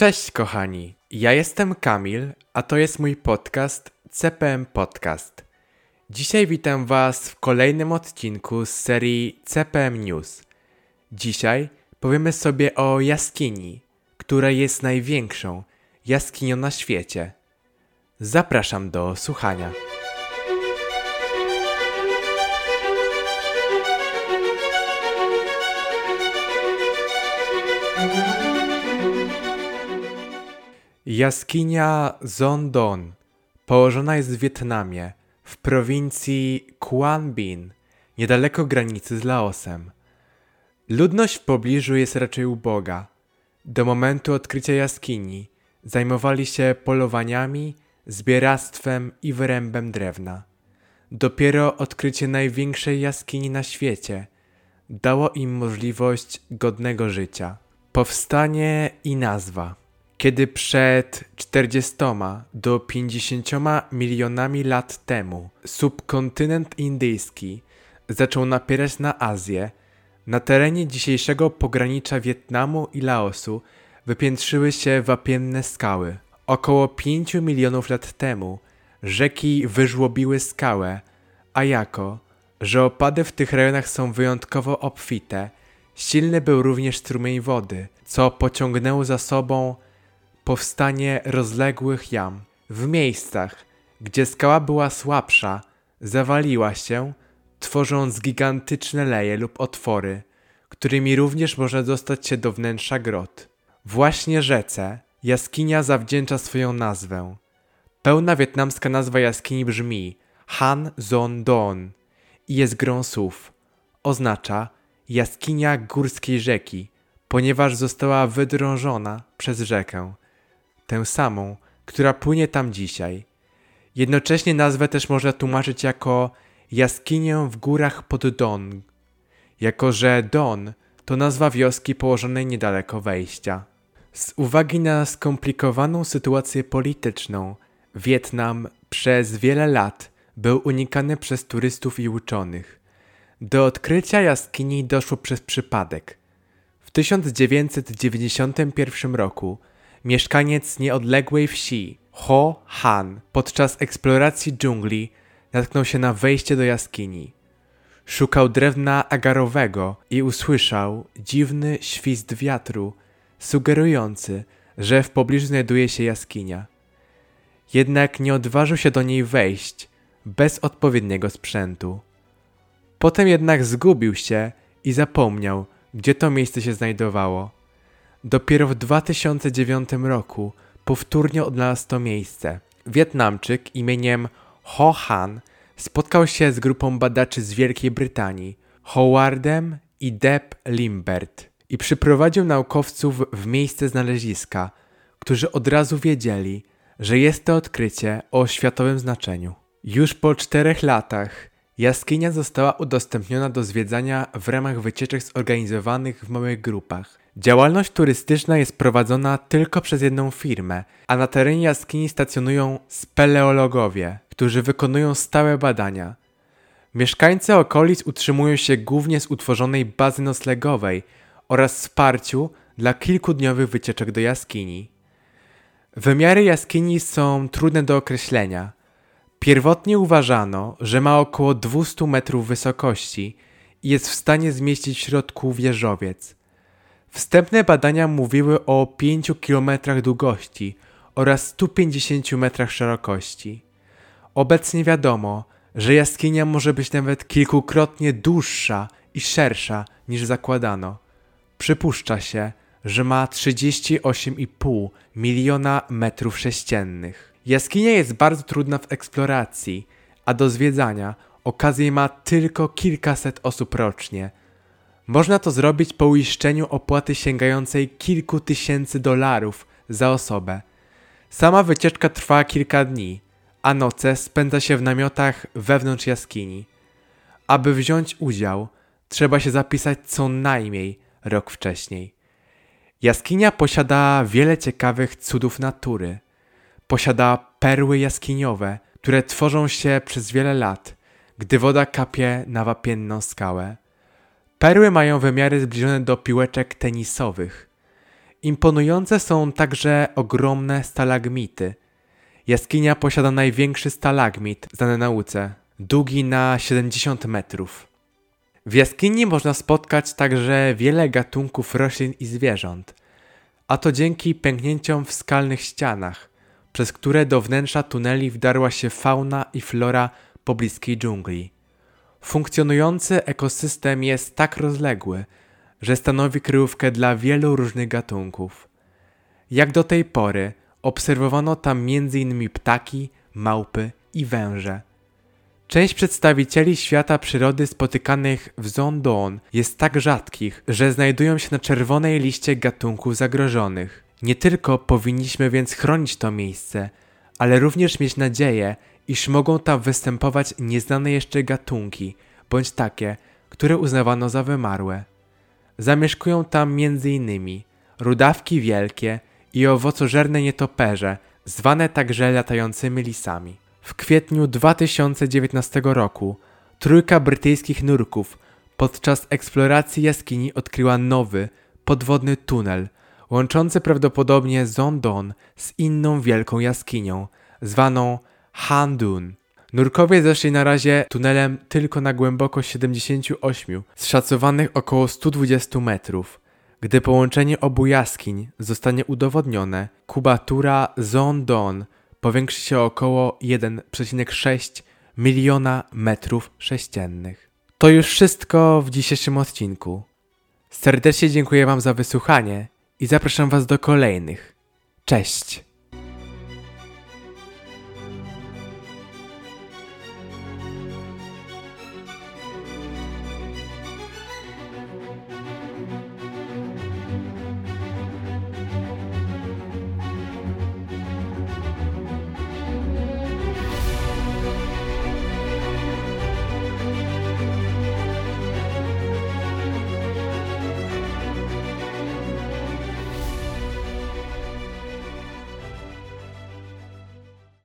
Cześć kochani, ja jestem Kamil, a to jest mój podcast CPM Podcast. Dzisiaj witam Was w kolejnym odcinku z serii CPM News. Dzisiaj powiemy sobie o jaskini, która jest największą jaskinią na świecie. Zapraszam do słuchania. Jaskinia Zondon położona jest w Wietnamie, w prowincji Quang Binh, niedaleko granicy z Laosem. Ludność w pobliżu jest raczej uboga. Do momentu odkrycia jaskini zajmowali się polowaniami, zbieractwem i wyrębem drewna. Dopiero odkrycie największej jaskini na świecie dało im możliwość godnego życia. Powstanie i nazwa. Kiedy przed 40 do 50 milionami lat temu subkontynent indyjski zaczął napierać na Azję, na terenie dzisiejszego pogranicza Wietnamu i Laosu wypiętrzyły się wapienne skały. Około 5 milionów lat temu rzeki wyżłobiły skałę, a jako, że opady w tych rejonach są wyjątkowo obfite, silny był również strumień wody, co pociągnęło za sobą powstanie rozległych jam. W miejscach, gdzie skała była słabsza, zawaliła się, tworząc gigantyczne leje lub otwory, którymi również można dostać się do wnętrza grot. Właśnie rzece jaskinia zawdzięcza swoją nazwę. Pełna wietnamska nazwa jaskini brzmi Han Zon Don i jest grą słów. Oznacza jaskinia górskiej rzeki, ponieważ została wydrążona przez rzekę tę samą, która płynie tam dzisiaj. Jednocześnie nazwę też można tłumaczyć jako jaskinię w górach pod Don, jako że Don to nazwa wioski położonej niedaleko wejścia. Z uwagi na skomplikowaną sytuację polityczną, Wietnam przez wiele lat był unikany przez turystów i uczonych. Do odkrycia jaskini doszło przez przypadek. W 1991 roku mieszkaniec nieodległej wsi Ho Han podczas eksploracji dżungli natknął się na wejście do jaskini. Szukał drewna agarowego i usłyszał dziwny świst wiatru, sugerujący, że w pobliżu znajduje się jaskinia. Jednak nie odważył się do niej wejść bez odpowiedniego sprzętu. Potem jednak zgubił się i zapomniał, gdzie to miejsce się znajdowało. Dopiero w 2009 roku powtórnie odnalazł to miejsce. Wietnamczyk imieniem Ho Han spotkał się z grupą badaczy z Wielkiej Brytanii, Howardem i Deb Limbert, i przyprowadził naukowców w miejsce znaleziska, którzy od razu wiedzieli, że jest to odkrycie o światowym znaczeniu. Już po czterech latach jaskinia została udostępniona do zwiedzania w ramach wycieczek zorganizowanych w małych grupach. Działalność turystyczna jest prowadzona tylko przez jedną firmę, a na terenie jaskini stacjonują speleologowie, którzy wykonują stałe badania. Mieszkańcy okolic utrzymują się głównie z utworzonej bazy noclegowej oraz wsparciu dla kilkudniowych wycieczek do jaskini. Wymiary jaskini są trudne do określenia. Pierwotnie uważano, że ma około 200 metrów wysokości i jest w stanie zmieścić w środku wieżowiec. Wstępne badania mówiły o 5 km długości oraz 150 metrach szerokości. Obecnie wiadomo, że jaskinia może być nawet kilkukrotnie dłuższa i szersza niż zakładano. Przypuszcza się, że ma 38,5 miliona metrów sześciennych. Jaskinia jest bardzo trudna w eksploracji, a do zwiedzania okazję ma tylko kilkaset osób rocznie – można to zrobić po uiszczeniu opłaty sięgającej kilku tysięcy dolarów za osobę. Sama wycieczka trwa kilka dni, a noce spędza się w namiotach wewnątrz jaskini. Aby wziąć udział, trzeba się zapisać co najmniej rok wcześniej. Jaskinia posiada wiele ciekawych cudów natury. Posiada perły jaskiniowe, które tworzą się przez wiele lat, gdy woda kapie na wapienną skałę. Perły mają wymiary zbliżone do piłeczek tenisowych. Imponujące są także ogromne stalagmity. Jaskinia posiada największy stalagmit znany nauce, długi na 70 metrów. W jaskini można spotkać także wiele gatunków roślin i zwierząt, a to dzięki pęknięciom w skalnych ścianach, przez które do wnętrza tuneli wdarła się fauna i flora pobliskiej dżungli. Funkcjonujący ekosystem jest tak rozległy, że stanowi kryjówkę dla wielu różnych gatunków. Jak do tej pory obserwowano tam m.in. ptaki, małpy i węże. Część przedstawicieli świata przyrody spotykanych w Zondon jest tak rzadkich, że znajdują się na czerwonej liście gatunków zagrożonych. Nie tylko powinniśmy więc chronić to miejsce, ale również mieć nadzieję, iż mogą tam występować nieznane jeszcze gatunki, bądź takie, które uznawano za wymarłe. Zamieszkują tam m.in. rudawki wielkie i owocożerne nietoperze, zwane także latającymi lisami. W kwietniu 2019 roku trójka brytyjskich nurków podczas eksploracji jaskini odkryła nowy, podwodny tunel, łączący prawdopodobnie Zondon z inną wielką jaskinią, zwaną Handun. Nurkowie zeszli na razie tunelem tylko na głębokość 78, z szacowanych około 120 metrów. Gdy połączenie obu jaskiń zostanie udowodnione, kubatura Zondon powiększy się o około 1,6 miliona metrów sześciennych. To już wszystko w dzisiejszym odcinku. Serdecznie dziękuję Wam za wysłuchanie i zapraszam Was do kolejnych. Cześć!